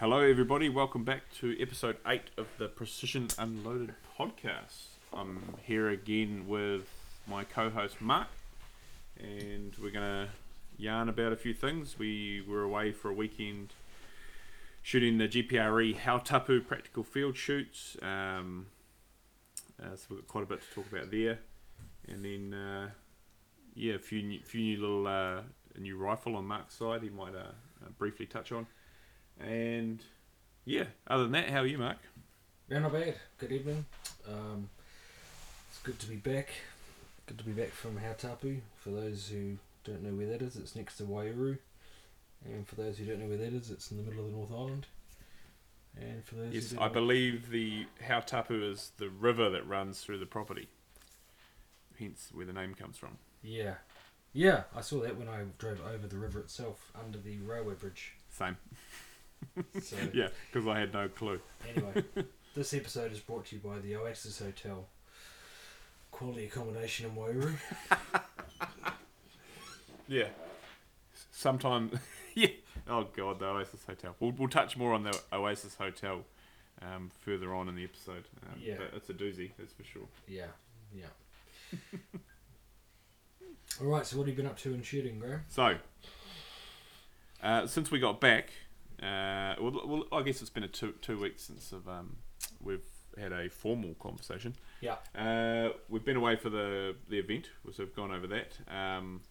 Hello, everybody. Welcome back to episode 8 of the Precision Unloaded podcast. I'm here again with my co host Mark, and we're going to yarn about a few things. We were away for a weekend shooting the GPRE Hautapu practical field shoots, um, uh, so we've got quite a bit to talk about there. And then, uh, yeah, a few new, few new little uh, new rifle on Mark's side he might uh, uh, briefly touch on. And yeah, other than that, how are you, Mark? Yeah, not bad. Good evening. Um, it's good to be back. Good to be back from Hautapu. For those who don't know where that is, it's next to Waiouru. And for those who don't know where that is, it's in the middle of the North Island. And for those Yes, who I don't know- believe the Hautapu is the river that runs through the property. Hence where the name comes from. Yeah. Yeah, I saw that when I drove over the river itself under the railway bridge. Same. So, Yeah, because I had no clue. anyway, this episode is brought to you by the Oasis Hotel. Quality accommodation in Waiouru. Yeah. Sometime. yeah. Oh God, the Oasis Hotel. We'll, we'll touch more on the Oasis Hotel um, further on in the episode. Um, Yeah. But it's a doozy, that's for sure. Yeah, yeah. All right. So, what have you been up to in shooting, Graham? So, uh, since we got back, uh, well, well, I guess it's been a two two weeks since of, um, we've had a formal conversation. Yeah. Uh, we've been away for the the event, so we've gone over that. Um,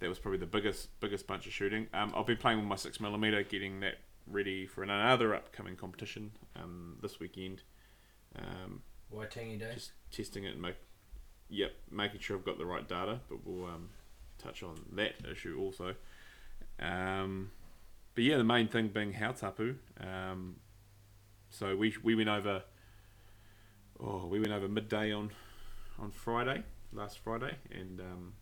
that was probably the biggest biggest bunch of shooting. Um, I've been playing with my six mm getting that ready for another upcoming competition um, this weekend. Um, Waitangi Day. just testing it and make yep making sure I've got the right data but we'll um, touch on that issue also um, but yeah the main thing being Hautapu um, so we we went over oh we went over midday on on Friday last Friday and um,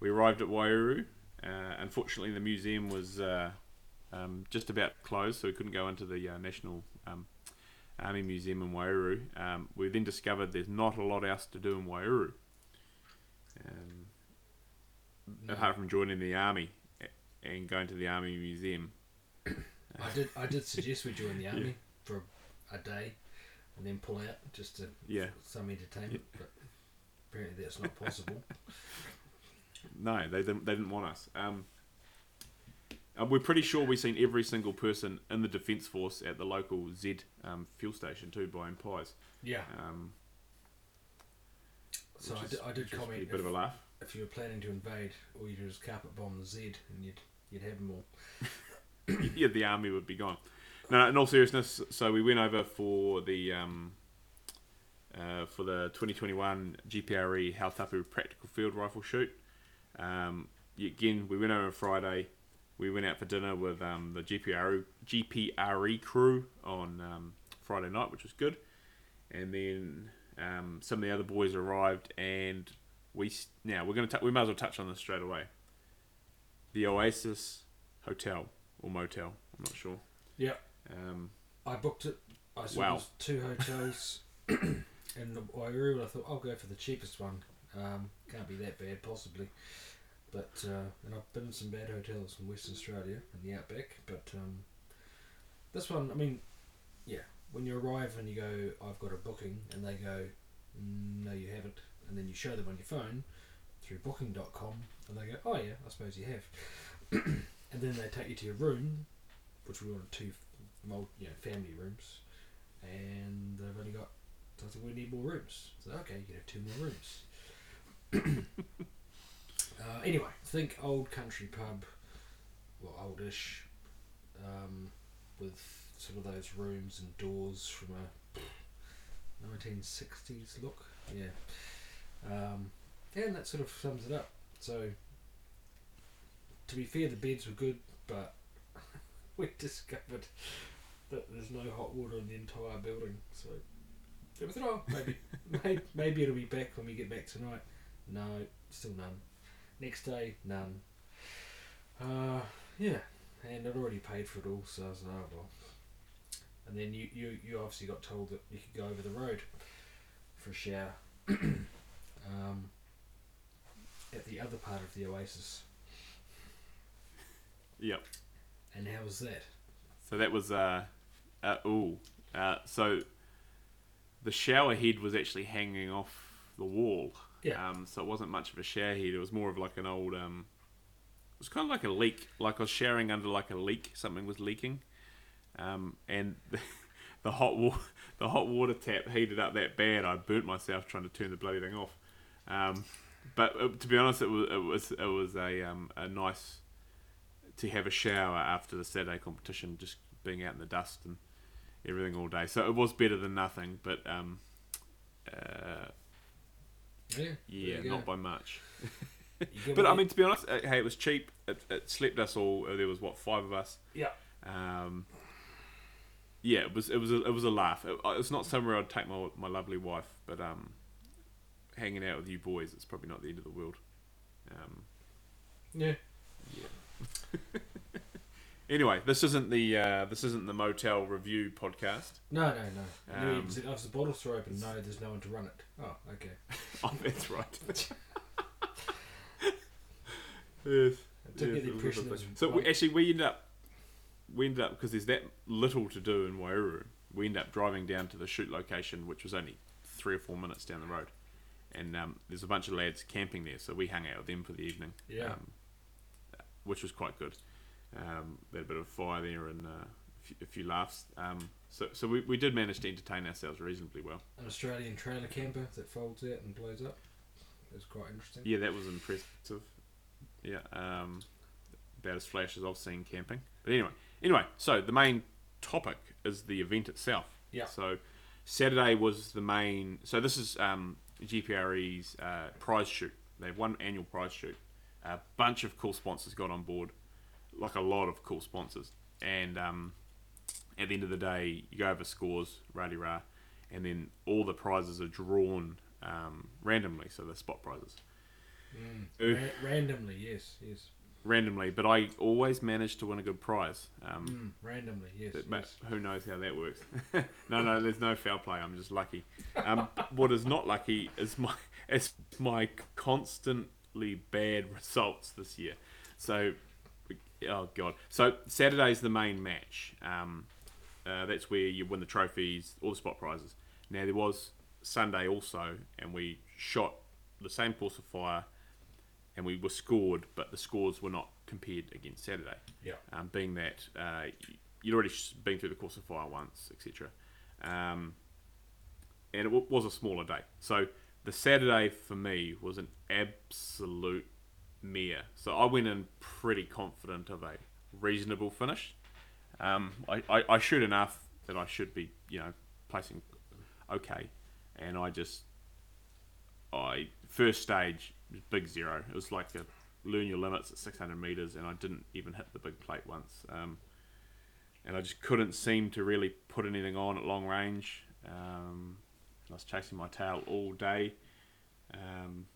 we arrived at Waiouru uh, unfortunately the museum was uh, um, just about closed so we couldn't go into the uh, national um, Army Museum in Waiouru. Um, we then discovered there's not a lot else to do in Waiouru, um, No. apart from joining the army and going to the Army Museum. I did. I did suggest we join the army for a day, and then pull out just to Yeah, some entertainment. But apparently, that's not possible. no, they didn't. They didn't want us. Um, uh, we're pretty sure we've seen every single person in the Defence Force at the local Z um, fuel station too, buying pies. Yeah. Um, So I did, I did comment a bit of a laugh. If you were planning to invade, all you do is carpet bomb the Z, and you'd you'd have them all. yeah, the army would be gone. No, in all seriousness, so we went over for the um, uh, for the 2021 GPRE Hautapu Practical Field Rifle Shoot. Um, again, we went over on Friday. We went out for dinner with um, the GPRE GPRE crew on um, Friday night, which was good. And then um, some of the other boys arrived, and we now we're gonna we might as well touch on this straight away. The Oasis Hotel or motel. I'm not sure. Yeah. Um, I booked it. I saw Wow. two hotels in the Waiouru. and I thought I'll go for the cheapest one. Um, can't be that bad, possibly. But uh, and I've been in some bad hotels in Western Australia and the outback. But um, this one, I mean, yeah. When you arrive and you go, I've got a booking, and they go, "Mm, no, you haven't, and then you show them on your phone through Booking.com, and they go, oh yeah, I suppose you have, and then they take you to your room, which we wanted two you know, family rooms, and they've only got. So I said, we need more rooms. So okay, you can have two more rooms. uh, anyway, think old country pub, well, oldish, um, with sort of those rooms and doors from a 1960s look. Yeah. Um, yeah, and that sort of sums it up. So, to be fair, the beds were good, but we discovered that there's no hot water in the entire building. So it was, oh, maybe, maybe, maybe it'll be back when we get back tonight. No, still none. Next day, none. Uh, yeah, and I'd already paid for it all, so I was like, oh well. And then you, you, you obviously got told that you could go over the road for a shower um, at the other part of the oasis. Yep. And how was that? So that was uh, uh ooh, uh, so the shower head was actually hanging off the wall. Yeah. Um, so it wasn't much of a shower head. It was more of like an old um. It was kind of like a leak, like I was showering under like a leak. Something was leaking, um, and the, the hot water, the hot water tap heated up that bad. I burnt myself trying to turn the bloody thing off. Um, but uh, to be honest, it was it was it was a um, a nice to have a shower after the Saturday competition, just being out in the dust and everything all day. So it was better than nothing, but um, uh, Yeah. yeah, not by much. But I mean, to be honest, uh, hey, it was cheap. It, it slept us all. There was what five of us. Yeah. Um, yeah, it was it was a, it was a laugh. It, uh, it's not somewhere I'd take my my lovely wife, but um, hanging out with you boys, it's probably not the end of the world. Um, Yeah. anyway, this isn't the uh, this isn't the motel review podcast. No, no, no. Um, said, oh, the bottles are open, no, there's no one to run it. Oh, okay. Oh, that's right. yes. I took yes, it the it was impression a it was thing. So we, actually, we end up we ended up because there's that little to do in Waiouru. We end up driving down to the shoot location, which was only three or four minutes down the road, and um, there's a bunch of lads camping there. So we hung out with them for the evening, Yeah. um, which was quite good. Um, a bit of fire there and uh, a, few, a few laughs. Um, so so we, we did manage to entertain ourselves reasonably well. An Australian trailer camper that folds out and blows up. It was quite interesting. Yeah, that was impressive. Yeah, um, about as flash as I've seen camping. But anyway, anyway, so the main topic is the event itself. Yeah. So Saturday was the main. So this is um, GPRE's uh, prize shoot. They have one annual prize shoot. A bunch of cool sponsors got on board, like a lot of cool sponsors. And um, at the end of the day, you go over scores, rah rah, and then all the prizes are drawn um, randomly. So they're spot prizes Mm. Ra- randomly, yes, yes. Randomly, but I always manage to win a good prize. Um, Mm, randomly, yes. but- yes. who knows how that works? no, no, there's no foul play. I'm just lucky. Um, what is not lucky is my is my constantly bad results this year. So, oh god. So Saturday's the main match. Um, uh, that's where you win the trophies, all the spot prizes. Now there was Sunday also, and we shot the same course of fire, and we were scored, but the scores were not compared against Saturday Yeah. um, being that uh, you'd already been through the course of fire once, etc. Um, and it w- was a smaller day. So the Saturday for me was an absolute mere. So I went in pretty confident of a reasonable finish. Um, I, I, I shoot enough that I should be, you know, placing okay. And I just, I first stage big zero. It was like a learn your limits at 600 meters, and I didn't even hit the big plate once. Um, and I just couldn't seem to really put anything on at long range. Um, I was chasing my tail all day. Um,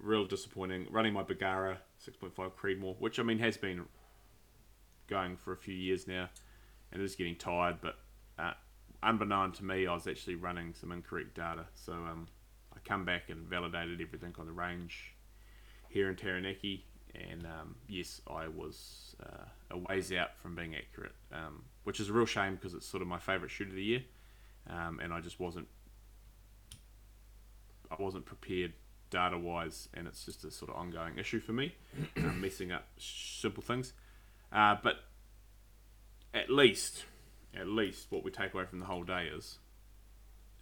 real disappointing. Running my Bergara 6.5 Creedmoor, which I mean has been going for a few years now, and it is getting tired. But uh, unbeknown to me, I was actually running some incorrect data. So um, come back and validated everything on the range here in Taranaki, and um, yes, I was uh, a ways out from being accurate, um, which is a real shame because it's sort of my favourite shoot of the year, um, and I just wasn't, I wasn't prepared data wise, and it's just a sort of ongoing issue for me, um, messing up simple things, uh, but at least, at least what we take away from the whole day is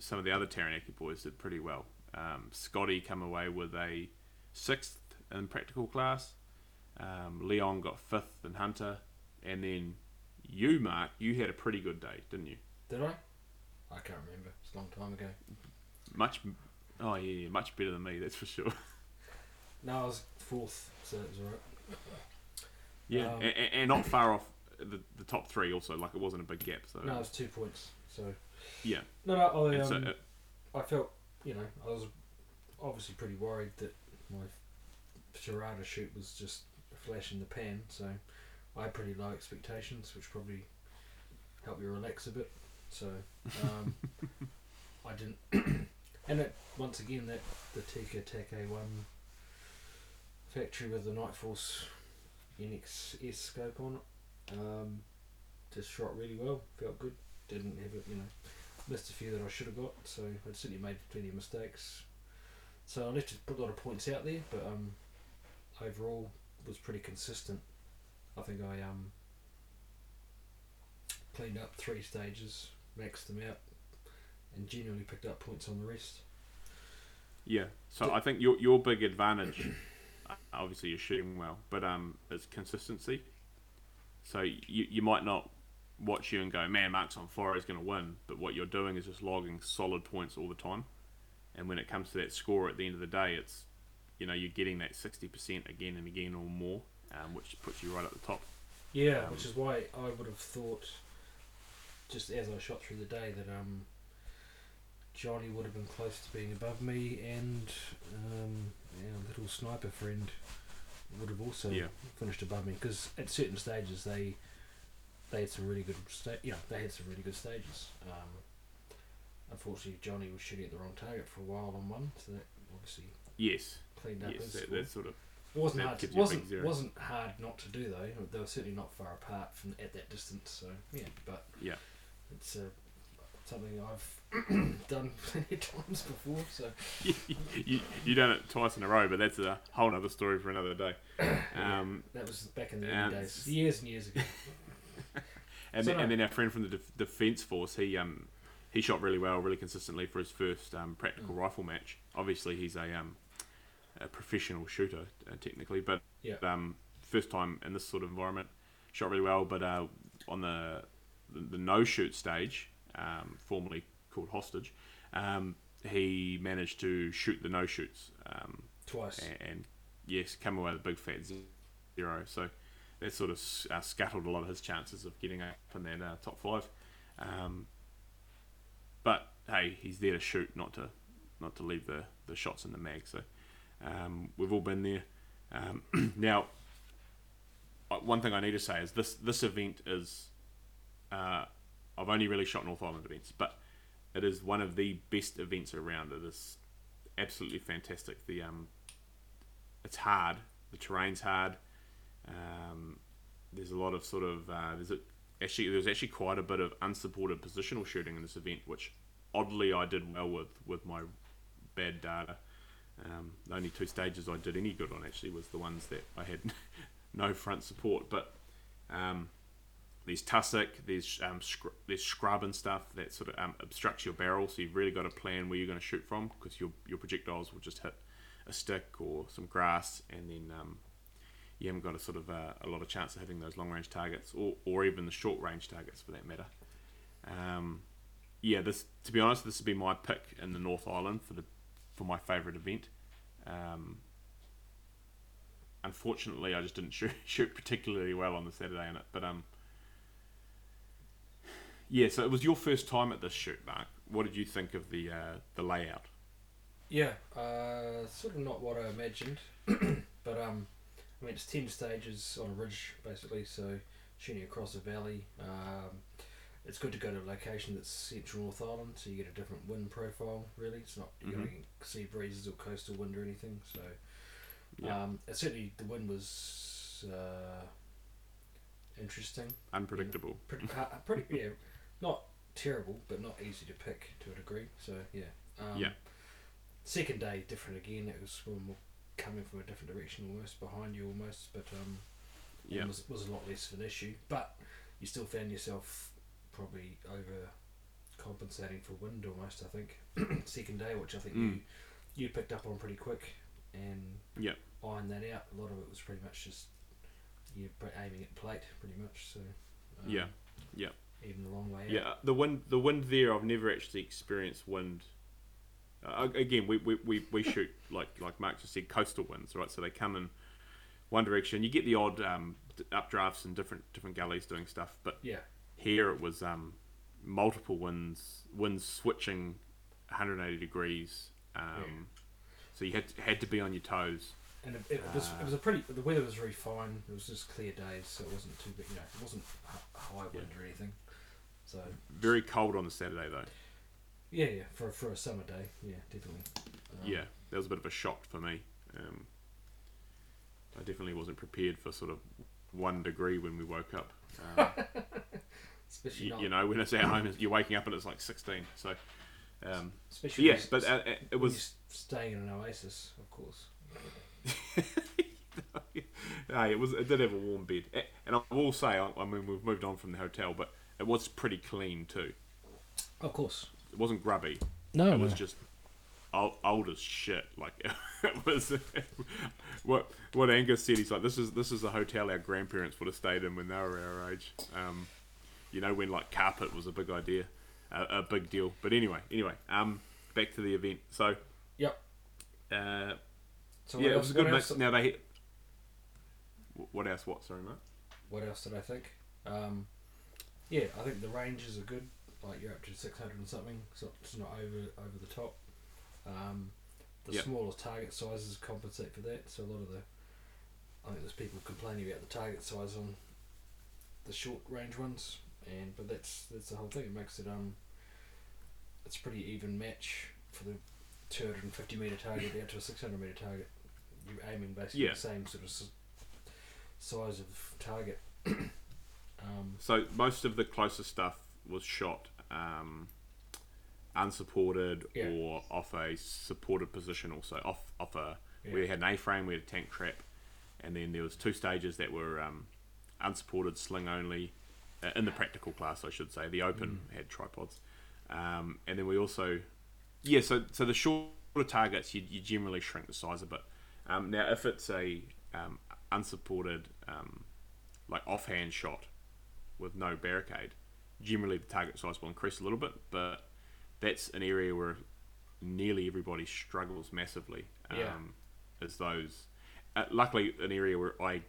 some of the other Taranaki boys did pretty well. Um, Scotty come away with a sixth in practical class. Um, Leon got fifth in Hunter, and then you, Mark, you had a pretty good day, didn't you? Did I? I can't remember. It's a long time ago. Much, oh yeah, yeah, much better than me, that's for sure. No, I was fourth, so it was alright. Yeah, Um, and, and not far off the, the top three. Also, like it wasn't a big gap. So No, it was two points. So yeah, no, no. I, um, so, uh, I felt, you know, I was obviously pretty worried that my Sharada shoot was just a flash in the pan. So I had pretty low expectations, which probably helped me relax a bit. So um, I didn't. and it, once again, that the Tikka Take one factory with the Nightforce NXS scope on it. Um, just shot really well. Felt good. Didn't have it, you know, missed a few that I should have got. So I'd certainly made plenty of mistakes. So I left a lot of points out there, but um, overall was pretty consistent. I think I um cleaned up three stages, maxed them out, and genuinely picked up points on the rest. Yeah. So I think your your big advantage, obviously, you're shooting well, but um, is consistency. So you you might not watch you and go, man, Mark's on fire, he's going to win. But what you're doing is just logging solid points all the time. And when it comes to that score at the end of the day, it's you know you're getting that sixty percent again and again or more, um, which puts you right at the top. Yeah, Um, which is why I would have thought, just as I shot through the day, that um, Johnny would have been close to being above me, and um, our little sniper friend would have also Yeah. finished above me because at certain stages they they had some really good sta- you know they had some really good stages. Um, unfortunately, Johnny was shooting at the wrong target for a while on one, so that obviously Yes, cleaned up yes, his that, that's sort of It wasn't hard. To, a wasn't wasn't hard not to do though. They were certainly not far apart from at that distance. So yeah, but Yeah. it's uh, something I've done plenty of times before. So you you done it twice in a row, but that's a whole other story for another day. Um, that was back in the days, years and years ago. And, So then, no- and then our friend from the def- defence force, he um he shot really well, really consistently for his first um, practical Mm. rifle match. Obviously, he's a um a professional shooter uh, technically, but Yeah. um first time in this sort of environment, shot really well. But uh, on the the, the no shoot stage, um, formerly called hostage, um, he managed to shoot the no shoots. Um, Twice. and, and yes, come away with a big fat zero. So that sort of uh, scuttled a lot of his chances of getting up in that uh, top five. Um, but hey, he's there to shoot, not to not to leave the, the shots in the mag. So um, we've all been there. Um, now, uh, one thing I need to say is this this event is uh, I've only really shot North Island events, but it is one of the best events around. It is absolutely fantastic. The um, it's hard. The terrain's hard. Um, there's a lot of sort of uh, there's a, actually there's actually quite a bit of unsupported positional shooting in this event, which oddly I did well with with my bad data. Um, the only two stages I did any good on actually was the ones that I had no front support, but um, there's tussock, there's um, scr- there's scrub and stuff that sort of um, obstructs your barrel. So you've really got to plan where you're going to shoot from because your your projectiles will just hit a stick or some grass, and then um, you haven't got a sort of uh, a lot of chance of hitting those long range targets or, or even the short range targets for that matter. Um, yeah, this to be honest, this would be my pick in the North Island for the for my favourite event. Um, unfortunately, I just didn't shoot, shoot particularly well on the Saturday in it, but um, yeah. So it was your first time at this shoot, Mark. What did you think of the uh, the layout? Yeah, uh, sort of not what I imagined, but um, I mean it's ten stages on a ridge basically, so shooting across a valley. Um, it's good to go to a location that's central North Island, so you get a different wind profile. Really, it's not you don't Mhm. get sea breezes or coastal wind or anything. So Yeah. um, certainly the wind was uh, interesting. Unpredictable. Pretty, uh, pretty yeah, not terrible, but not easy to pick to a degree. So yeah. Um, Yeah. Second day different again. It was we're coming from a different direction, almost behind you, almost, but um, it Yeah. was was a lot less of an issue. But you still found yourself probably over compensating for wind almost. I think second day, which I think Mm. you you picked up on pretty quick and Yeah. ironed that out. A lot of it was pretty much just you aiming at plate, pretty much. So um, Yeah. Yeah. even the long way out. Yeah, the wind, the wind there. I've never actually experienced wind. Uh, again, we, we, we, we shoot like like Mark just said, coastal winds, right? So they come in one direction. You get the odd um, updrafts and different different gullies doing stuff, but Yeah. here it was um, multiple winds, winds switching 180 degrees. Um, So you had to, had to be on your toes. And it, it was it was a pretty the weather was very fine. It was just clear days, so it wasn't too big. You know, it wasn't high wind or anything. So Very cold on the Saturday though. Yeah, yeah, for for a summer day, yeah, definitely. Um, yeah, that was a bit of a shock for me. Um, I definitely wasn't prepared for sort of one degree when we woke up. Um, Especially you, not, you know, when it's at home, you're waking up and it's like 16. So, um, especially yeah, but uh, it was. you're staying in an oasis, of course. hey, it was. It did have a warm bed, and I will say, I mean, we've moved on from the hotel, but it was pretty clean too. Of course. It wasn't grubby. No, it was just old, old as shit. Like it was. what what Angus said, he's like, this is this is a hotel our grandparents would have stayed in when they were our age. Um, you know, when like carpet was a big idea, a, a big deal. But anyway, anyway, um, back to the event. So, Yep. uh, So yeah, it was a good mix. Now they. What else? What? Sorry, mate. what else did I think? Um, yeah, I think the ranges are good. Like you're up to six hundred and something, so it's not over over the top. Um, the Yep. smaller target sizes compensate for that. So a lot of the, I think there's people complaining about the target size on the short range ones, and but that's that's the whole thing. It makes it um, it's a pretty even match for the 250 meter target out to a 600 meter target. You're aiming basically Yeah. the same sort of size of target. um, So most of the closest stuff was shot um, unsupported Yeah. or off a supported position. Also off off a Yeah. we had an A frame, we had a tank trap, and then there was two stages that were um, unsupported, sling only. Uh, in the practical class, I should say, the open Mm. had tripods, um, and then we also, yeah. So so the shorter targets, you, you generally shrink the size a bit. Um, now, if it's a um, unsupported, um, like offhand shot with no barricade, generally the target size will increase a little bit, but that's an area where nearly everybody struggles massively. Um, Yeah. Is those, uh, luckily, an area where I,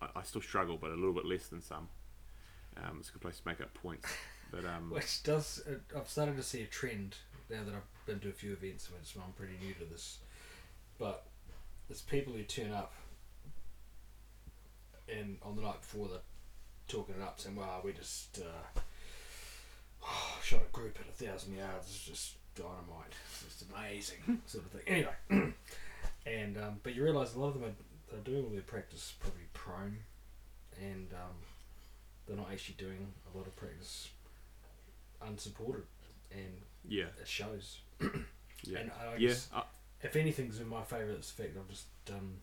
I I still struggle, but a little bit less than some. Um, it's a good place to make up points. But um, Which does, uh, I've started to see a trend now that I've been to a few events, which I'm pretty new to this. But there's people who turn up and on the night before they're talking it up, saying, "Wow, we just uh, shot a group at a thousand yards. It's just dynamite. It's just amazing, sort of thing." Anyway, and um, but you realise a lot of them are they're doing all their practice probably prone, and um, they're not actually doing a lot of practice unsupported, and yeah, it shows. yeah, And I yeah. guess uh, if anything's in my favour, it's the fact I've just done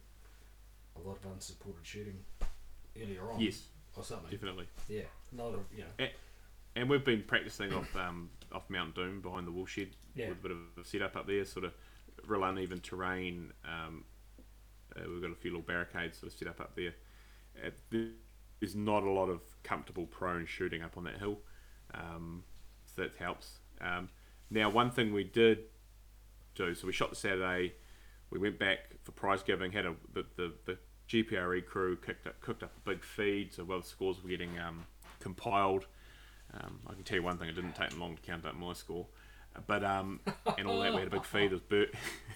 a lot of unsupported shooting earlier on. yes, Or something. definitely. Yeah. Not of, you know. And we've been practicing off um, off Mount Doom behind the woolshed Yeah. with a bit of a setup up there, sort of real uneven terrain. Um, uh, we've got a few little barricades sort of set up up there. Uh, there's not a lot of comfortable prone shooting up on that hill, um, so that helps. Um, now, one thing we did do, so we shot the Saturday, we went back for prize giving, had a the, the, the GPRE crew cooked up, cooked up a big feed, so while the scores were getting um, compiled, um, I can tell you one thing, it didn't take long to count up my score. But um, and all that we had a big feed. There was bur-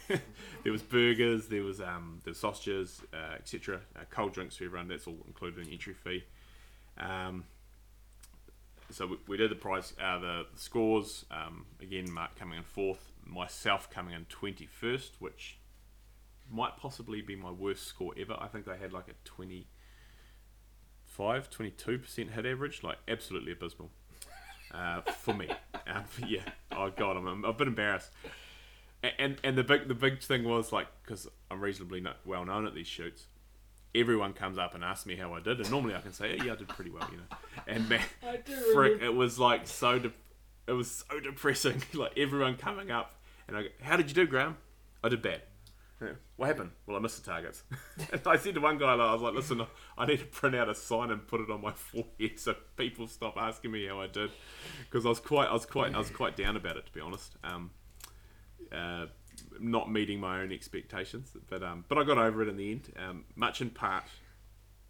there was burgers, there was um, sausages, uh, etc. Uh, cold drinks for everyone. That's all included in the entry fee. Um, so we, we did the prize, uh, the, the scores. Um, again, Mark coming in fourth, myself coming in twenty first, which might possibly be my worst score ever. I think I had like a 25, 22 percent hit average, like absolutely abysmal uh, for me. Um, yeah. Oh god, I'm, I'm a bit embarrassed. And and the big the big thing was like because I'm reasonably no, well known at these shoots. Everyone comes up and asks me how I did, and normally I can say, "Yeah, I did pretty well," you know. And man, frick, it was like so. De- it was so depressing. like everyone coming up, and I go, "How did you do, Graham?" I did bad. Yeah. What happened? Well, I missed the targets. and I said to one guy, I was like, "Listen, I need to print out a sign and put it on my forehead so people stop asking me how I did." Because I was quite, I was quite, I was quite down about it to be honest. Um, uh, not meeting my own expectations, but um, but I got over it in the end. Um, much in part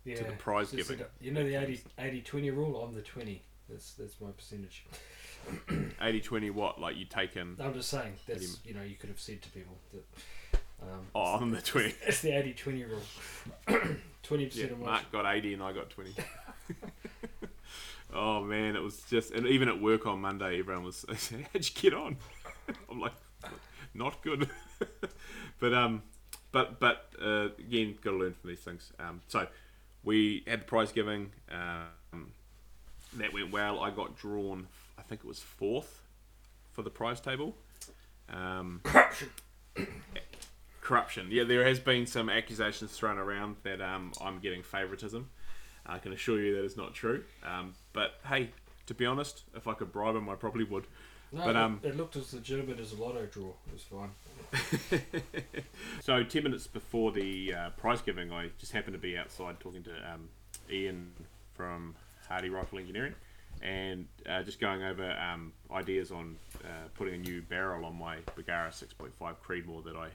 yeah. to the prize giving. up- You know the 80, 80 20 rule? I'm the 20. That's that's my percentage. 80-20 what? Like you take in? I'm just saying, that's, you know, you could have said to people that. Um, Oh, I'm the twenty. It's the 80 20 rule. 20% Yeah, of my. Mark got 80 and I got 20. oh man, it was just, and even at work on Monday, everyone was, how'd you get on? I'm like, not good. but um, but but uh, again, got to learn from these things. Um, so we had the prize giving. Um, that went well. I got drawn, I think it was fourth for the prize table. Um, Corruption. Yeah, there has been some accusations thrown around that um, I'm getting favouritism. I can assure you that is not true. Um, but hey, to be honest, if I could bribe him, I probably would. No, But, it- um, it looked as legitimate as a lotto draw. It was fine. So ten minutes before the uh, prize giving, I just happened to be outside talking to um, Ian from Hardy Rifle Engineering, and uh, just going over um, ideas on uh, putting a new barrel on my Bergara 6.5 Creedmoor that I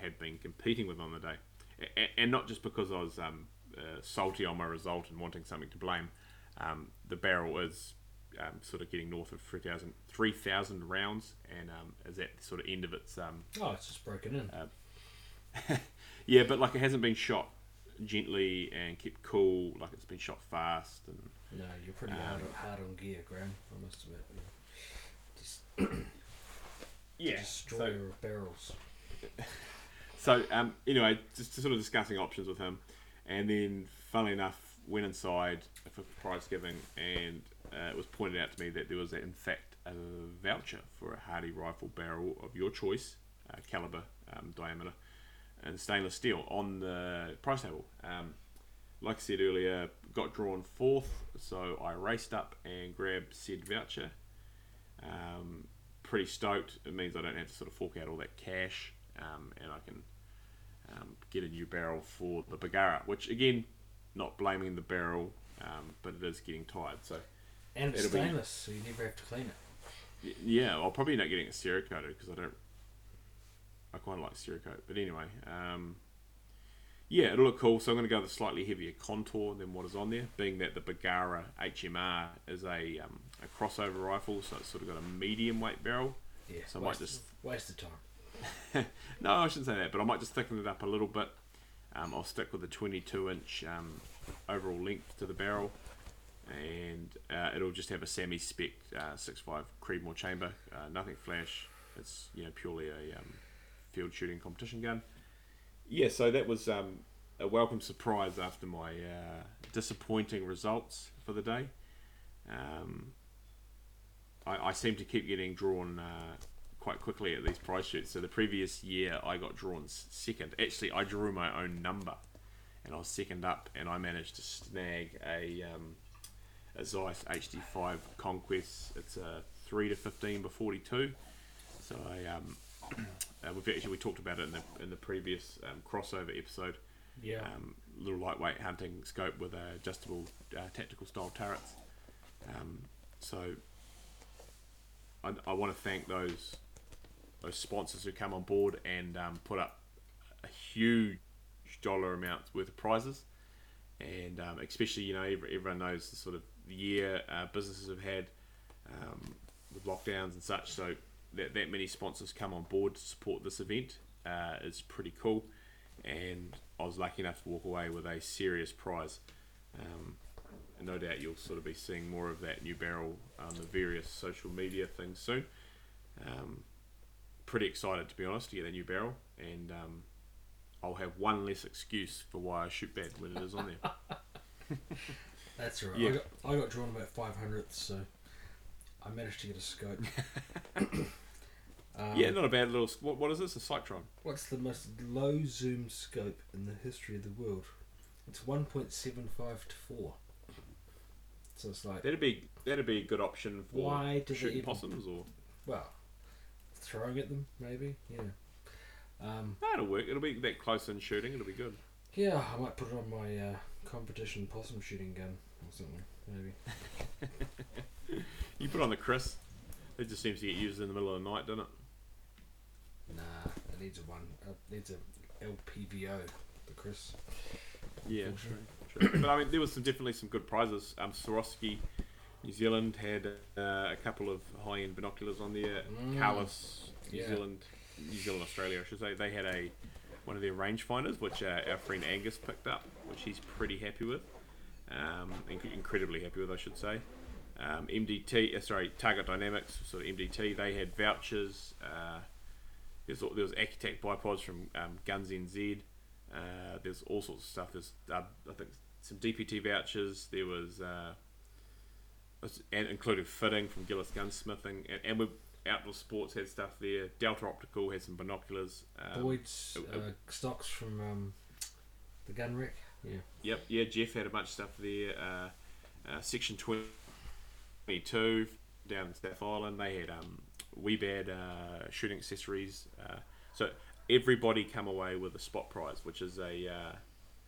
had been competing with on the day, a- and not just because I was um, uh, salty on my result and wanting something to blame. Um, the barrel is um, sort of getting north of 3,000 3,000 rounds, and um, is at the sort of end of its um, Oh, it's just broken in. yeah, but like it hasn't been shot gently and kept cool. Like it's been shot fast and no, you're pretty um, hard, hard on gear, Graham. I must admit. Just yeah. destroyer of barrels. So um, anyway, just sort of discussing options with him, and then funnily enough, went inside for prize giving, and uh, it was pointed out to me that there was in fact a voucher for a Hardy rifle barrel of your choice, uh, caliber, um, diameter, and stainless steel on the price table. Um, like I said earlier, got drawn fourth, so I raced up and grabbed said voucher. Um, pretty stoked. It means I don't have to sort of fork out all that cash, um, and I can um, get a new barrel for the Bergara. Which again, not blaming the barrel, um, but it is getting tired. So And it's It'll be- stainless, so you never have to clean it. yeah, I'll probably end up getting it Cerakoted because I don't. I quite like Cerakote, but anyway, um, yeah, it'll look cool. So I'm going to go with a slightly heavier contour than what is on there, being that the Bergara HMR is a um, a crossover rifle, so it's sort of got a medium weight barrel. Yeah, So I might just- waste of time. no, I shouldn't say that, but I might just thicken it up a little bit. Um, I'll stick with the 22 inch um, overall length to the barrel, and uh, it'll just have a semi spec uh, 6.5 Creedmoor chamber, uh, nothing flash. It's you know purely a um, field shooting competition gun. Yeah, so that was um, a welcome surprise after my uh, disappointing results for the day. Um, I, I seem to keep getting drawn uh, quite quickly at these prize shoots. So the previous year I got drawn second. Actually, I drew my own number, and I was second up, and I managed to snag a um, a Zeiss HD5 Conquest. It's a three to fifteen by forty two. So I um, uh, we've actually we talked about it in the in the previous um, crossover episode. Yeah. Um, little lightweight hunting scope with uh, adjustable uh, tactical style turrets. Um, so I, I want to thank those those sponsors who come on board and um, put up a huge dollar amounts worth of prizes, and um, especially you know everyone knows the sort of year uh, businesses have had um, with lockdowns and such. So that that many sponsors come on board to support this event uh, is pretty cool, and I was lucky enough to walk away with a serious prize. Um, and no doubt you'll sort of be seeing more of that new barrel on the various social media things soon. Um, pretty excited to be honest to get a new barrel, and um, I'll have one less excuse for why I shoot bad when it is on there. That's all right. Yeah. I, got, I got drawn about five hundredths, so I managed to get a scope. um, yeah, not a bad little. What, what is this? A Sightron? What's the most low zoom scope in the history of the world? It's 1.75 to 4. So it's like, That'd be that'd be a good option for Why shooting even- possums or. well, throwing at them, maybe? Yeah. Um, No, it'll work. It'll be that close in shooting. It'll be good. yeah, I might put it on my uh, competition possum shooting gun or something, maybe. You put on the Chris. It just seems to get used in the middle of the night, doesn't it? Nah, it needs a one. Uh, it needs a LPVO, the Chris. Yeah, true. true. but I mean, there was some definitely some good prizes. Um, Swarovski, New Zealand had uh, a couple of high-end binoculars on there. Mm. Carlos, New Yeah. Zealand, New Zealand, Australia, I should say. They had a one of their rangefinders, which uh, our friend Angus picked up, which he's pretty happy with. Um, inc- incredibly happy with, I should say. Um, MDT, uh, sorry, Target Dynamics, sort of MDT. They had vouchers. Uh, there's there was Accu-Tac bipods from um, Guns NZ. Uh, there's all sorts of stuff. There's uh, I think some DPT vouchers. There was, uh, was- and including fitting from Gillis Gunsmithing, and, and we outdoor sports had stuff there. Delta Optical had some binoculars. Um, Boyd's it- it- uh, stocks from um, the gun wreck. Yeah. Yep, yeah, Jeff had a bunch of stuff there. Uh, uh, Section 22 down in Staff Island, they had um, Wiebad uh, shooting accessories. Uh, so everybody come away with a spot prize, which is a uh,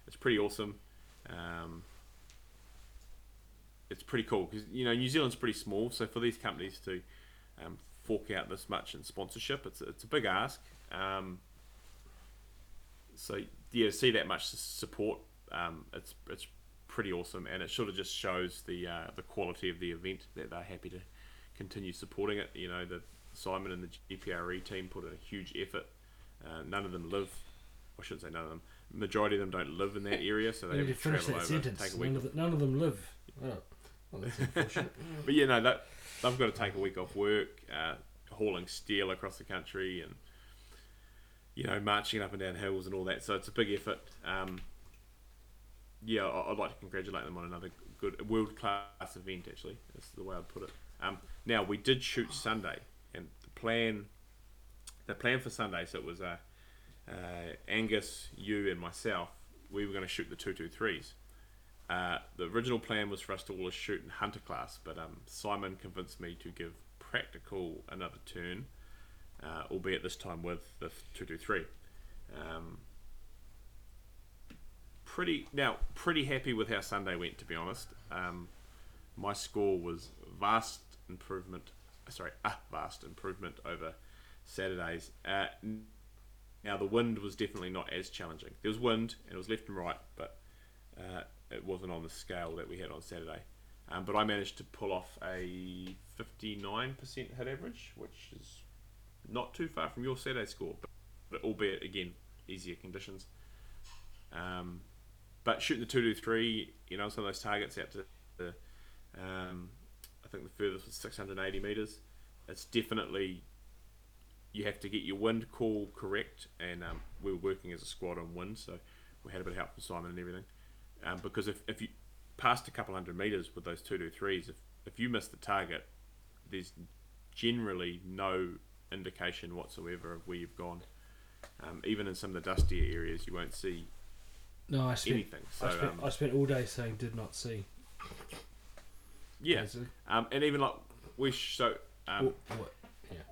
it's pretty awesome. Um, it's pretty cool because you know New Zealand's pretty small, so for these companies to um, fork out this much in sponsorship, it's it's a big ask. Um, so yeah, to see that much support, um, it's it's pretty awesome, and it sort of just shows the uh, the quality of the event that they're happy to continue supporting it. You know, the Simon and the GPRE team put in a huge effort. Uh, none of them live. I shouldn't say none of them. Majority of them don't live in that area, so they have to to travel over, sentence. take a week. None of, the, none of them live. Oh, well, that's. But yeah, no, that they've got to take a week off work, uh, hauling steel across the country, and you know, marching up and down hills and all that. So it's a big effort. Um, yeah, I'd like to congratulate them on another good world class event. Actually, that's the way I'd put it. Um, now we did shoot Sunday, and the plan, the plan for Sunday, so it was uh, uh, Angus, you, and myself. We were going to shoot the two two threes. Uh, the original plan was for us to all shoot in hunter class, but um, Simon convinced me to give practical another turn, uh, albeit this time with the 223. Um, pretty now, pretty happy with how Sunday went, to be honest. Um, my score was vast improvement. Sorry, a vast improvement over Saturday's. Uh, now the wind was definitely not as challenging. There was wind and it was left and right, but uh, it wasn't on the scale that we had on Saturday. Um, but I managed to pull off a 59% hit average, which is not too far from your Saturday score, but, but albeit again easier conditions. Um, but shooting the two to three, you know, some of those targets out to the, um, I think the furthest was 680 meters. It's definitely you have to get your wind call correct, and um, we were working as a squad on wind, so we had a bit of help from Simon and everything. Um, because if, if you passed a couple hundred meters with those two to threes, if if you miss the target, there's generally no indication whatsoever of where you've gone. Um, even in some of the dustier areas, you won't see No, I spent, anything. So I, spent, um, I spent all day saying did not see. yeah, um, and even like we so um, What- what-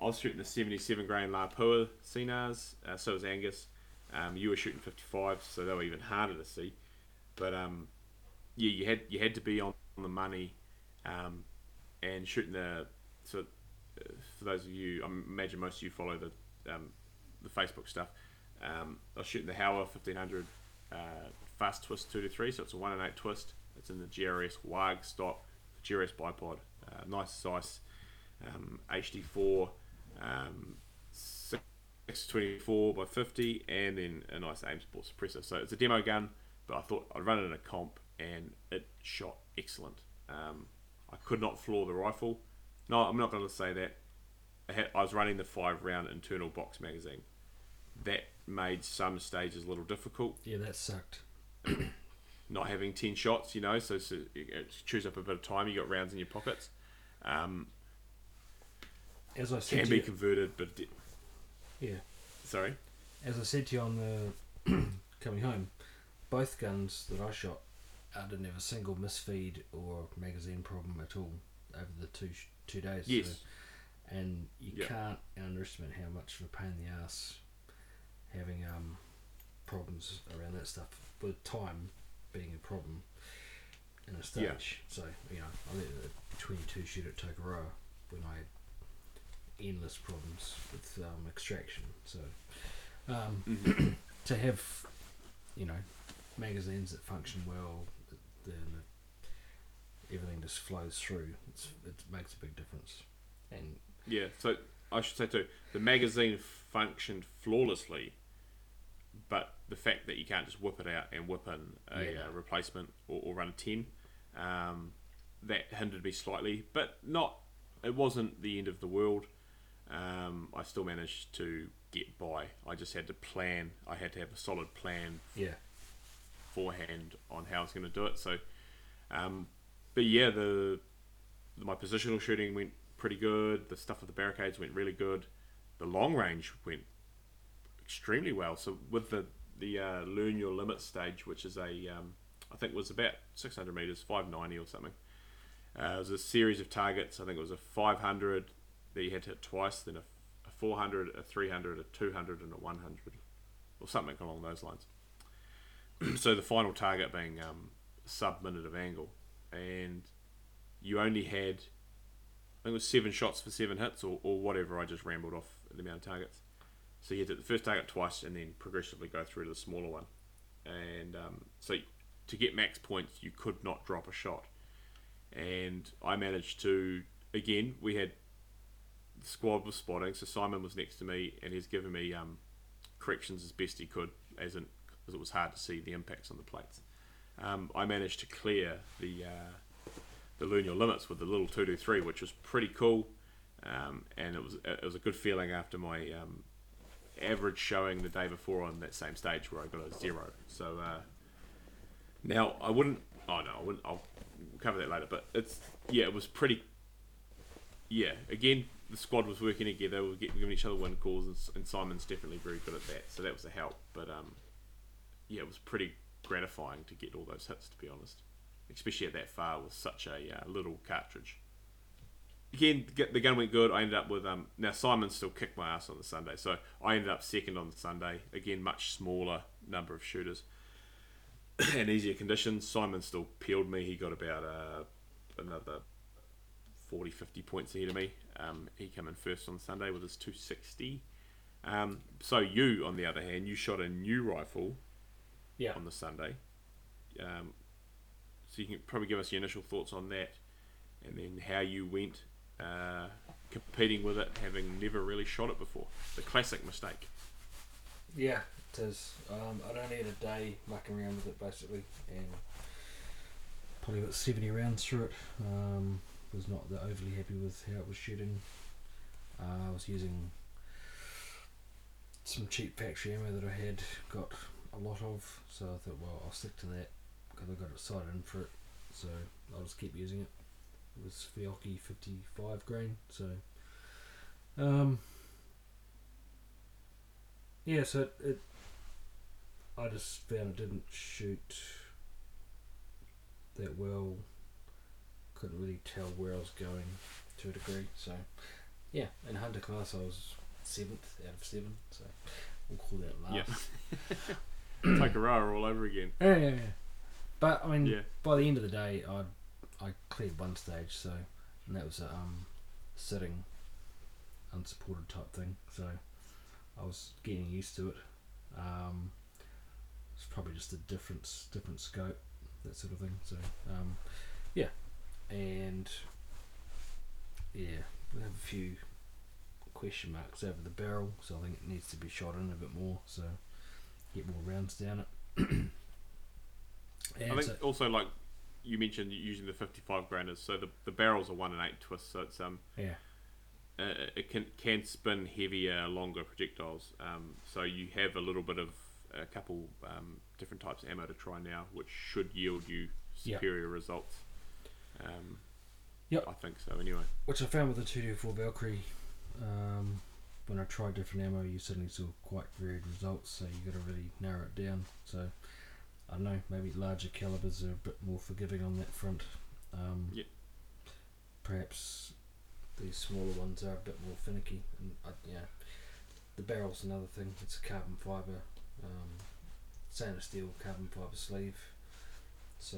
I was shooting the 77 grain La Pua Cinars, uh, so was Angus. Um, you were shooting 55, so they were even harder to see. But um, yeah, you had you had to be on, on the money um, and shooting the. So uh, for those of you, I imagine most of you follow the um, the Facebook stuff. Um, I was shooting the Howa 1500 uh, fast twist 2 to 3, so it's a 1 and 8 twist. It's in the GRS Warg stock, GRS bipod. Uh, nice size um, HD4 um, 624 by 50 and then a nice aim sport suppressor. So it's a demo gun, but I thought I'd run it in a comp and it shot excellent. Um, I could not floor the rifle. No, I'm not going to say that. I, had, I was running the five round internal box magazine. That made some stages a little difficult Yeah, that sucked. not having 10 shots, you know, so, so it chews up a bit of time. You got rounds in your pockets. Um, As I said can to be you, converted, but di- yeah, sorry. as I said to you on the coming home, both guns that I shot, I didn't have a single misfeed or magazine problem at all over the two sh- two days. so- Yes. and you Yeah. can't underestimate how much of a pain in the ass having um, problems around that stuff with time being a problem in a stage. Yeah. So you know, I let the twenty-two shoot at Tokoroa when I had endless problems with um, extraction. So um, Mhm. to have you know magazines that function well, then everything just flows through. It's, it makes a big difference. And Yeah, so I should say too, the magazine functioned flawlessly, but the fact that you can't just whip it out and whip in a Yeah. uh, replacement or, or run a 10, um, that hindered me slightly, but not, it wasn't the end of the world. Um, I still managed to get by. I just had to plan, I had to have a solid plan yeah, beforehand on how I was going to do it. So, um, but yeah, the my positional shooting went pretty good. The stuff with the barricades went really good. The long range went extremely well. So with the the uh, learn your limit stage, which is a um, I think was about 600 meters, 590 or something. Uh, it was a series of targets. I think it was a 500 that you had to hit twice, then a, a 400, a 300, a 200, and a 100, or something along those lines. so the final target being um, sub minute of angle, and you only had I think it was seven shots for seven hits, or, or whatever. I just rambled off the amount of targets. So you hit the first target twice, and then progressively go through to the smaller one. And um, so to get max points, you could not drop a shot. And I managed to, again, we had the squad was spotting, so Simon was next to me, and he's given me um, corrections as best he could, as in because it was hard to see the impacts on the plates. Um, I managed to clear the uh, the your limits with the little two two three, which was pretty cool, um, and it was it was a good feeling after my um, average showing the day before on that same stage where I got a zero. So uh, now I wouldn't. Oh no, I wouldn't. I'll cover that later. But it's yeah, it was pretty. Yeah, again, the squad was working together. We were giving each other win calls, and, and, Simon's definitely very good at that. So that was a help. But um, yeah, it was pretty gratifying to get all those hits. To be honest, especially at that far with such a uh, little cartridge. Again, the gun went good. I ended up with um. Now Simon still kicked my ass on the Sunday, so I ended up second on the Sunday. Again, much smaller number of shooters and easier conditions. Simon still peeled me. He got about uh, another 40, 50 points ahead of me. Um, he came in first on Sunday with his 260. Um, so you, on the other hand, you shot a new rifle yeah. on the Sunday. Um, so you can probably give us your initial thoughts on that, and then how you went uh, competing with it, having never really shot it before. The classic mistake. Yeah, it is. Um, I'd only had a day mucking around with it basically, and probably about seventy rounds through it. Um, was not that overly happy with how it was shooting. Uh, I was using some cheap factory ammo that I had got a lot of, so I thought, well, I'll stick to that because I got it sighted in for it, so I'll just keep using it. It was Fiocchi 55 grain, so um, yeah, so it, it I just found it didn't shoot that well. Couldn't really tell where I was going to a degree. So, yeah, in Hunter class I was seventh out of seven. So we'll call that last. Yeah. Takarawa all over again. Yeah, yeah, yeah. But I mean, Yeah. by the end of the day, I I cleared one stage. So, and that was a um, sitting, unsupported type thing. So, I was getting used to it. Um, it's probably just a different different scope, that sort of thing. So um, yeah, and yeah, we have a few question marks over the barrel, so I think it needs to be shot in a bit more, so get more rounds down it. I think so, also like you mentioned using the 55 grinders, so the, the barrels are one and eight twists, so it's um yeah. Uh, it can can spin heavier, longer projectiles. Um, so you have a little bit of a couple um, different types of ammo to try now, which should yield you superior yep. results. Um, yep. I think so. Anyway, which I found with the two two four Valkyrie. Um, when I tried different ammo, you suddenly saw quite varied results. So you got to really narrow it down. So I don't know. Maybe larger calibers are a bit more forgiving on that front. Um, yeah. Perhaps these smaller ones are a bit more finicky, and uh, yeah, the barrel's another thing. It's a carbon fibre um, stainless steel carbon fibre sleeve. So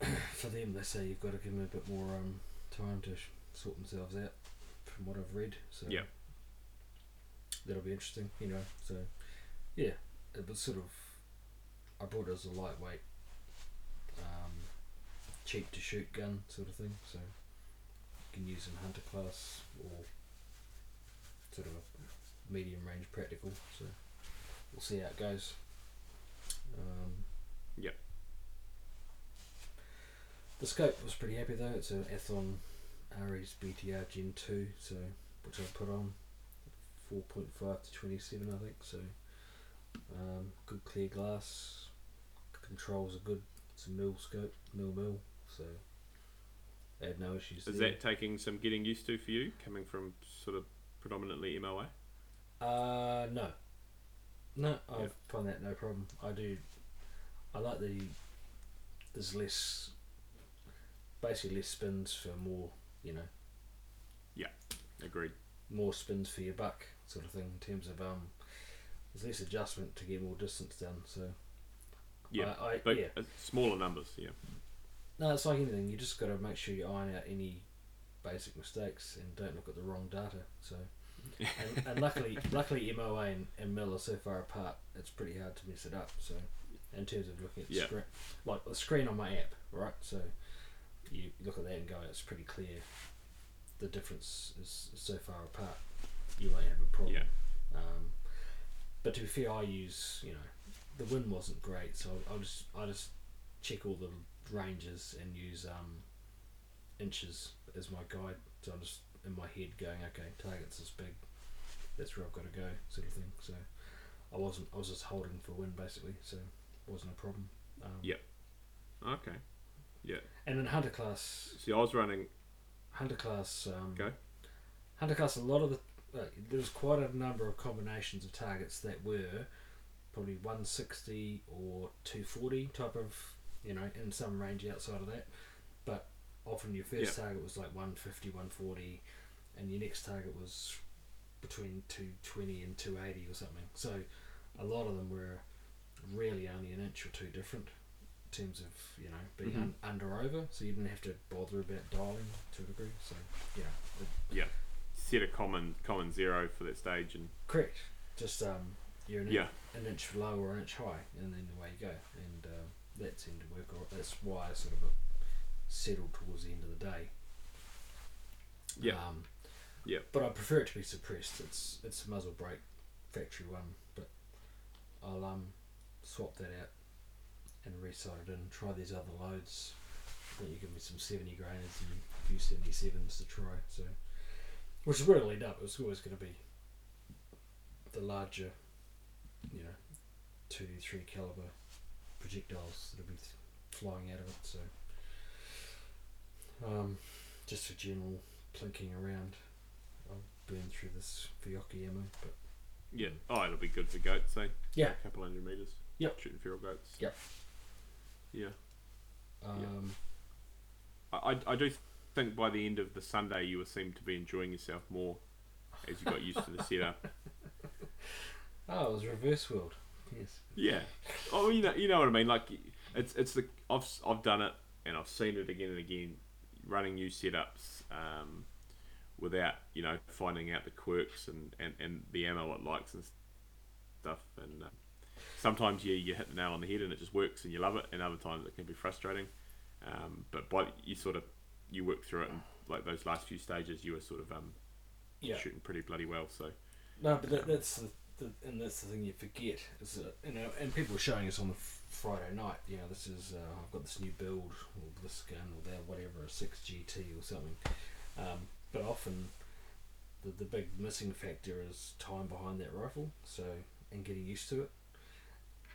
for them, they say you've got to give them a bit more um, time to sort themselves out, from what I've read. So yeah, that'll be interesting, you know. So yeah, it was sort of I bought it as a lightweight, um, cheap to shoot gun sort of thing. So you can use in hunter class or sort of a medium range practical. So we'll see how it goes. Um, yep. The scope was pretty happy though. It's an Athlon Ares BTR Gen 2, so which I put on 4.5 to 27, I think. So Um, good clear glass. Controls are good. It's a mill scope, mill mill. So I had no issues Is there. that taking some getting used to for you, coming from sort of predominantly MOA? Uh, no. No, I Yeah. find that no problem. I do. I like the. There's less. Basically, less spins for more. You know, Yeah, Agreed. more spins for your buck, sort of thing. In terms of um, there's less adjustment to get more distance done. So. Yeah, I, I, but yeah. uh, smaller numbers. Yeah. No, it's like anything. You just got to make sure you iron out any basic mistakes and don't look at the wrong data. So, and, and luckily, luckily MOA and, and Mill are so far apart. It's pretty hard to mess it up. So, in terms of looking at the Yeah. screen, like the screen on my app, right? So, you look at that and go, it's pretty clear. The difference is so far apart. You won't have a problem. Yeah. Um, but to be fair, I use you know the wind wasn't great, so I'll just I just check all the ranges and use um, inches as my guide. So I'm just in my head going, okay, target's this big, that's where I've got to go, sort of thing. So I wasn't I was just holding for wind basically, so it wasn't a problem. Um, Yeah. Okay. And in hunter class, See, I was running. hunter class, um, Go. hunter class. A lot of the uh, there was quite a number of combinations of targets that were probably 160 or 240 type of you know in some range outside of that, but often your first target was like 150, 140, and your next target was between 220 and 280 or something. So a lot of them were really only an inch or two different in terms of you know being Mhm. un- under over, so you didn't have to bother about dialing to a degree. So yeah, it- Set a common common zero for that stage, and correct. Just um, you're an, yeah, an inch low or an inch high, and then away you go, and uh, that seemed to work. Or that's why I sort of uh, settled towards the end of the day. Yeah. Um, Yeah. But I prefer it to be suppressed. It's it's a muzzle brake factory one, but I'll um swap that out and resight it and try these other loads. I think you give me some seventy grainers and a few seventy sevens to try. So, which is where it'll end up. It's always going to be the larger, you know, two three caliber projectiles that'll be flying out of it. So, um, just for general plinking around. I'll burn through this Fiocchi ammo, but yeah. Oh, it'll be good for goats, eh? Yeah. A couple hundred meters. Yep. Shooting feral goats. Yep. Yeah. um, I, I I do think by the end of the Sunday you will seem to be enjoying yourself more as you got used to the setup. oh, it was reverse world. Yes. Yeah. Oh, you know, you know what I mean. Like, it's it's the I've I've done it and I've seen it again and again, running new setups um, without you know finding out the quirks and, and, and the ammo it likes and stuff. And uh, sometimes you you hit the nail on the head and it just works and you love it, and other times it can be frustrating. Um, but by you sort of you work through it and like those last few stages you were sort of um, Yeah. shooting pretty bloody well. So No, but that, that's the, the and that's the thing you forget is that you know, and people were showing us on the Friday night. You know, this is uh, I've got this new build or this gun or that whatever a six GT or something. Um, but often, the the big missing factor is time behind that rifle. So and getting used to it,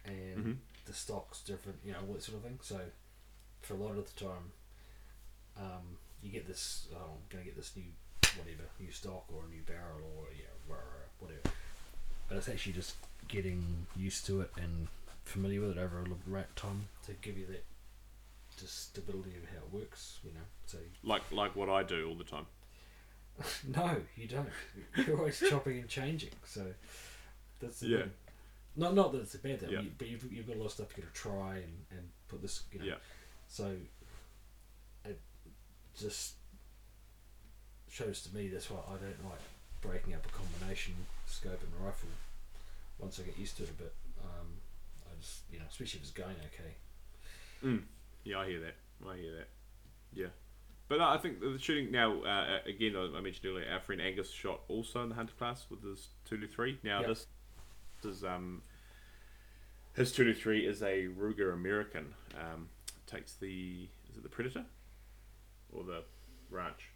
and Mhm. the stock's different. You know, all that sort of thing. So for a lot of the time, um, you get this. Oh, I'm gonna get this new whatever new stock or a new barrel or yeah whatever. But it's actually just getting used to it and familiar with it over a little right time to give you that just stability of how it works. You know, so like like what I do all the time. no, you don't. You're always chopping and changing. So that's the Yeah. thing. Not not that it's a bad thing, Yeah. you- but you've, you've got a lot of stuff you got to try and, and put this. You know, Yeah. So it just shows to me that's why I don't like breaking up a combination scope and rifle. Once I get used to it a bit, um, I just you know, especially if it's going okay. Mm. Yeah, I hear that. I hear that. Yeah. But I think the shooting now, uh, again, I I mentioned earlier, our friend Angus shot also in the Hunter class with his 2 to 3. Now, Yep. this is, um, his 223 is a Ruger American. Um, takes the, is it the Predator? Or the Ranch?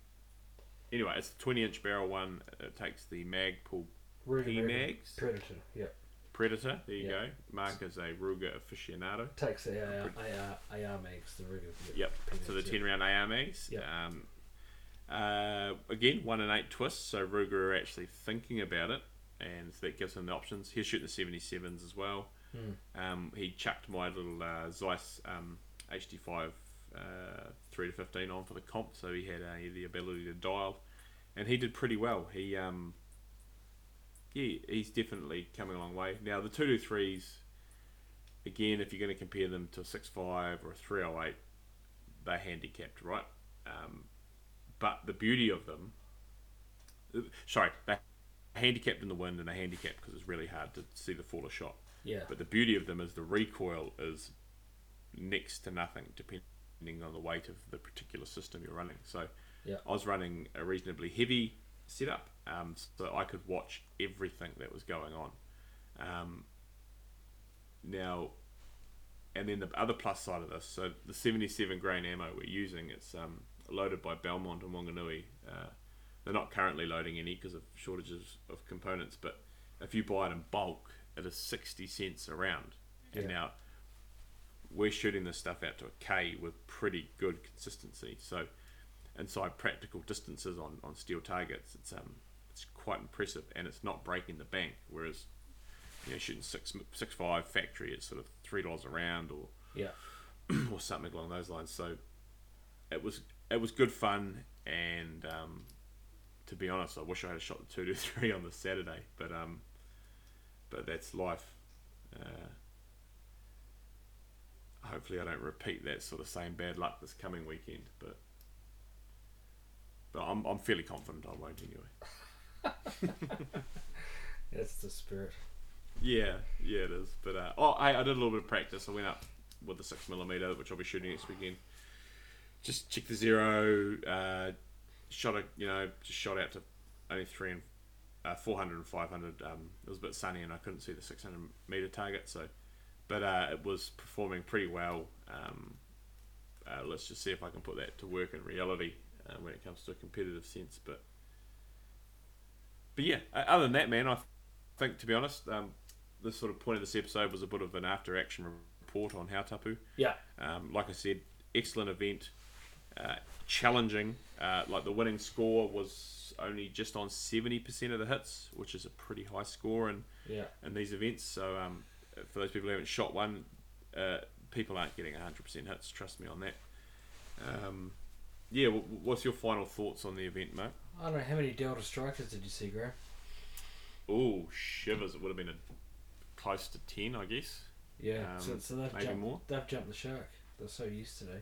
Anyway, it's a 20 inch barrel one. It takes the Magpul Ruger P mags. Predator, yeah. Predator. There you Yeah. go. Mark is a Ruger aficionado. Takes the AR, AR, AR mags, the regular. Yep. So the ten round AR mags. Yep. Um, uh, again, one and eight twists. So Ruger are actually thinking about it, and so that gives him the options. He's shooting the seventy sevens as well. Hmm. Um, he chucked my little uh, Zeiss um, HD5 uh, three to fifteen on for the comp, so he had uh, the ability to dial, and he did pretty well. He um, yeah, he's definitely coming a long way. Now the two two threes, again, if you're going to compare them to a six five or a three oh eight, they're handicapped, right? Um, but the beauty of them, uh, sorry, they're handicapped in the wind and they're handicapped because it's really hard to see the fuller shot. Yeah. But the beauty of them is the recoil is next to nothing, depending on the weight of the particular system you're running. So Yeah. I was running a reasonably heavy setup, um, so I could watch everything that was going on. Um, now, and then the other plus side of this, so the 77 grain ammo we're using, it's um, loaded by Belmont and Wanganui. Uh, they're not currently loading any because of shortages of components, but if you buy it in bulk, it is 60 cents a round. And Yeah. now we're shooting this stuff out to a K with pretty good consistency. So inside practical distances on, on steel targets, it's um it's quite impressive and it's not breaking the bank. Whereas you know shooting six six five factory, it's sort of three dollars a round or Yeah. or something along those lines. So it was it was good fun, and um, to be honest, I wish I had a shot the two to three on the Saturday, but um, but that's life. Uh, hopefully, I don't repeat that sort of same bad luck this coming weekend, but but I'm I'm fairly confident I won't anyway. That's the spirit. Yeah, yeah, it is. But uh, oh, I, I did a little bit of practice. I went up with the six millimeter, which I'll be shooting next weekend. Just check the zero. Uh, shot a you know just shot out to only three and uh, 400 and 500. Um, it was a bit sunny and I couldn't see the 600 meter target. So, but uh, it was performing pretty well. Um, uh, let's just see if I can put that to work in reality uh, when it comes to a competitive sense. But but yeah, other than that, man, I think to be honest, um, this sort of point of this episode was a bit of an after action report on Hautapu. Yeah. Um, like I said, excellent event, uh, challenging. Uh, like the winning score was only just on seventy percent of the hits, which is a pretty high score in, Yeah. in these events. So um, for those people who haven't shot one, uh, people aren't getting hundred percent hits. Trust me on that. Um, yeah, what's your final thoughts on the event, Mark? I don't know how many Delta Strykers did you see, Graham? Oh, shivers! It would have been a close to ten, I guess. Yeah. so, Um, so they've maybe jumped. more. They've jumped the shark. They're so used today.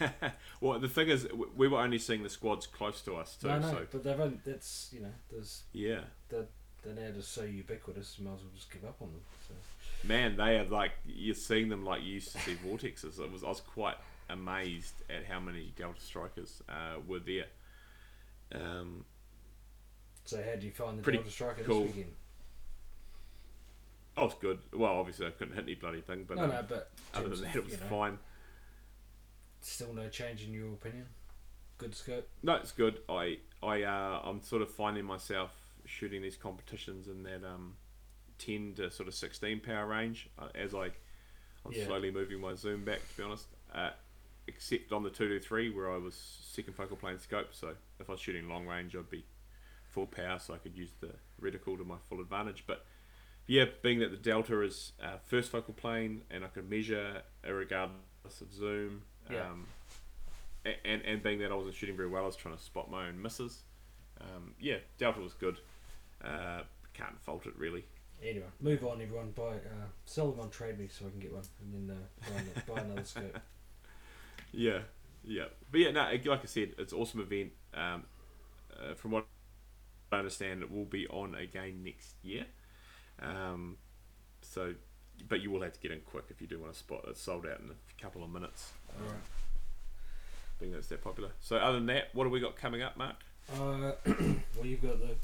well, the thing is, we were only seeing the squads close to us too. no, no, So but they've only, that's you know there's yeah, they're now just so ubiquitous. You might as well just give up on them. So. man, they are like you're seeing them like you used to see vortexes. It was I was quite amazed at how many Delta Strykers uh, were there. Um, So how do you find the Pretty Delta Stryker cool. this weekend? I was good. Well, obviously I couldn't hit any bloody thing, but no, um, no, but other than that, it was you know, fine. Still no change in your opinion. Good scope. No, it's good. I I uh, I'm sort of finding myself shooting these competitions in that um, ten to sort of sixteen power range uh, as I I'm Yeah. slowly moving my zoom back. To be honest, uh, except on the two to three where I was second focal plane scope. So if I was shooting long range, I'd be full power, so I could use the reticle to my full advantage. But yeah, being that the delta is uh, first focal plane and I can measure regardless of zoom. Yeah. Um, and and being that I wasn't shooting very well, I was trying to spot my own misses. Um, yeah, Delta was good. Uh, can't fault it really. Anyway, move on, everyone. Buy, uh, sell them on Trade Me so I can get one, and then uh, buy, another, buy another scope. Yeah, yeah, but yeah, no, like I said, it's an awesome event. Um, uh, from what I understand, it will be on again next year. Um, so, but you will have to get in quick if you do want a spot. It's sold out in a couple of minutes. All right. Being that it's that popular. So, other than that, what have we got coming up, Mark? Uh, well, you've got the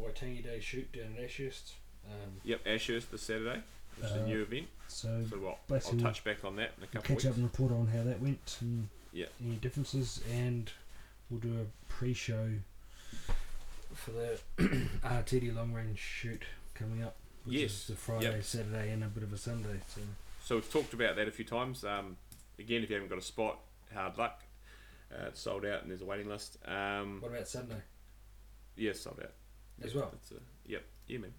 Waitangi Day shoot down at Ashurst. Um, Yep, Ashurst this Saturday, which is a Uh, new event. So So, what? I'll touch back on that in a we'll couple of catch up and report on how that went and Yeah. any differences, and we'll do a pre-show for the RTD long range shoot coming up which Yes. is the Friday, Yep. Saturday, and a bit of a Sunday. So So we've talked about that a few times. Um, again, if you haven't got a spot, hard luck. Uh, it's sold out and there's a waiting list. Um, What about Sunday yeah, sold out. as Yeah, well? It's a, yep, yeah, man.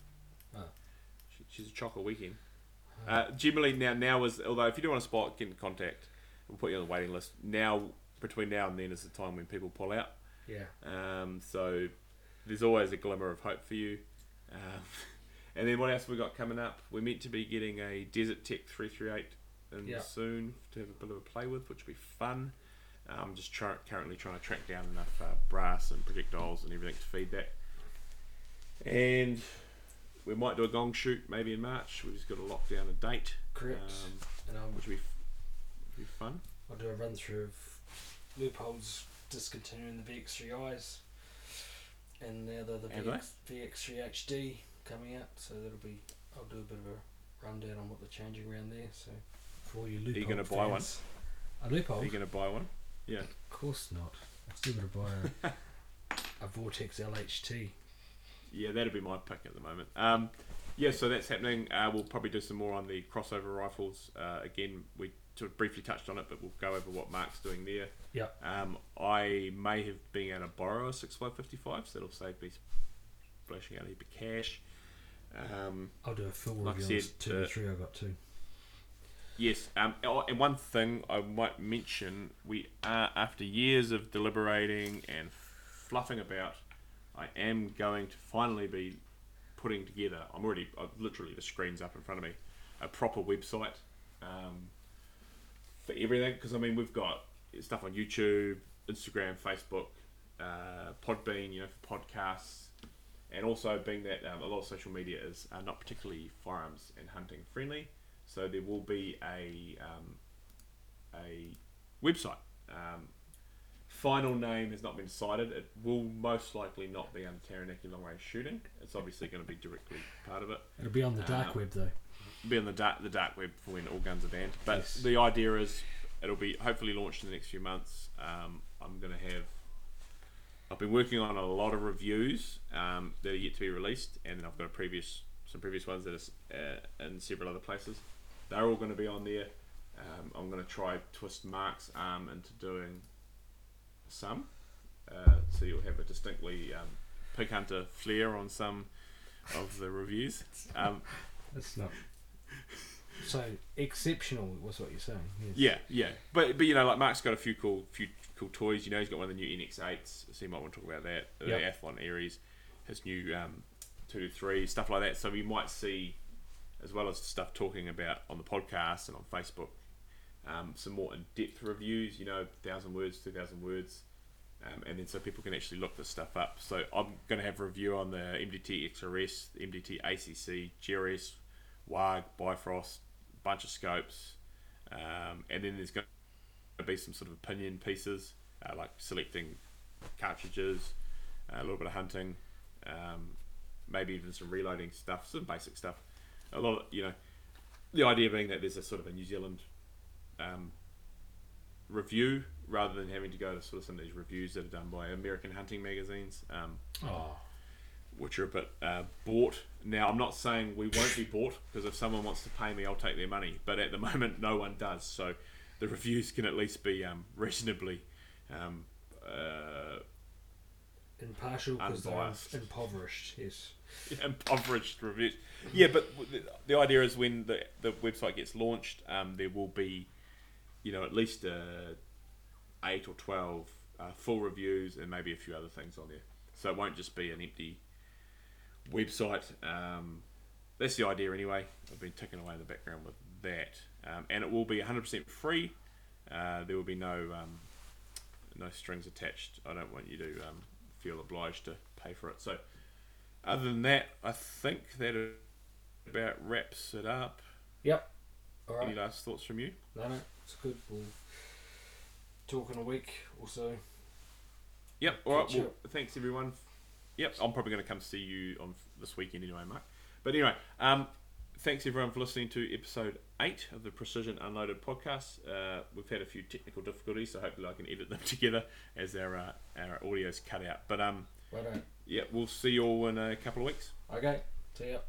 Oh. She, she's a chocolate weekend. Uh, generally now, now is although if you do want a spot, get in contact. We'll put you on the waiting list. Now, between now and then is the time when people pull out. yeah. Um, so there's always a glimmer of hope for you. Um, and then what else we got coming up? We're meant to be getting a Desert Tech 338 in Yeah. soon to have a bit of a play with, which will be fun. I'm just try- currently trying to track down enough uh, brass and projectiles and everything to feed that. And we might do a gong shoot maybe in March. We've just got to lock down a date, Correct. um, and I'll, which will be, f- be fun. I'll do a run through of Leupold's discontinuing the VX3Is, and now the, the VX, VX3 HD coming out. So that'll be. I'll do a bit of a rundown on what they're changing around there. So for all you you gonna buy one? fans, a Leupold. Are you going to buy one? Yeah. Of course not. I've still got to buy a A Vortex LHT. Yeah, that'd be my pick at the moment. Um, yeah, so that's happening. Uh, we'll probably do some more on the crossover rifles. Uh, again, we sort of briefly touched on it, but we'll go over what Mark's doing there. Yeah. Um, I may have been able to borrow a 6555, so that'll save me splashing out a heap of cash. Um, I'll do a full Like review said, two uh, or three I've got two. Yes, um, oh, and one thing I might mention, we are after years of deliberating and fluffing about. I am going to finally be putting together. I'm already, I've literally the screens up in front of me, a proper website um, for everything. Because I mean, we've got stuff on YouTube, Instagram, Facebook, uh, Podbean, you know, for podcasts, and also being that um, a lot of social media is uh, not particularly firearms and hunting friendly. So there will be a um, a website. Um, final name has not been decided. It will most likely not be under Taranaki long range shooting. It's obviously going to be directly part of it. It'll be on the dark uh, web though. Be on the dark the dark web for when all guns are banned. But Yes. the idea is it'll be hopefully launched in the next few months. Um, I'm going to have. I've been working on a lot of reviews um, that are yet to be released, and then I've got a previous some previous ones that are uh, in several other places. They're all going to be on there. Um, I'm going to try twist Mark's arm into doing some, uh, so you'll have a distinctly um, pig hunter flair on some of the reviews. Um, That's not. So exceptional was what you're saying. Yes. Yeah, yeah, but but you know, like Mark's got a few cool few cool toys. You know, he's got one of the new NX8s, so you might want to talk about that. The Yep. Athlon Ares, his new um, two two three stuff like that. So we might see, as well as stuff talking about on the podcast and on Facebook, um, some more in depth reviews. You know, thousand words, two thousand words. Um, and then so people can actually look this stuff up. So I'm going to have a review on the MDT XRS, the MDT ACC, GRS, Warg, Bifrost, bunch of scopes, um, and then there's going to be some sort of opinion pieces, uh, like selecting cartridges, uh, a little bit of hunting, um, maybe even some reloading stuff, some basic stuff. A lot, of, you know, the idea being that there's a sort of a New Zealand um, review rather than having to go to sort of some of these reviews that are done by American hunting magazines. Um, Oh, which are a bit uh, bought. Now, I'm not saying we won't be bought because if someone wants to pay me, I'll take their money. But at the moment, no one does. So the reviews can at least be um, reasonably um, uh, impartial because impoverished. Yes. impoverished reviews. Yeah, but the, the idea is when the, the website gets launched, um, there will be, you know, at least uh, eight or twelve uh, full reviews and maybe a few other things on there. So it won't just be an empty website. Um, that's the idea anyway. I've been ticking away in the background with that, um, and it will be 100% free. Uh, there will be no um, no strings attached. I don't want you to um, feel obliged to pay for it. So, other than that, I think that about wraps it up. Yep. All right. Any last thoughts from you? No, no, it's good. We'll talk in a week or so. Yep. All right. Well, thanks everyone. Yep. I'm probably going to come see you on this weekend anyway, Mark. But anyway, um, thanks everyone for listening to episode eight of the Precision Unloaded podcast. Uh, we've had a few technical difficulties, so hopefully I can edit them together as our uh, our audio's cut out. But um, on. yeah, we'll see you all in a couple of weeks. Okay. See ya.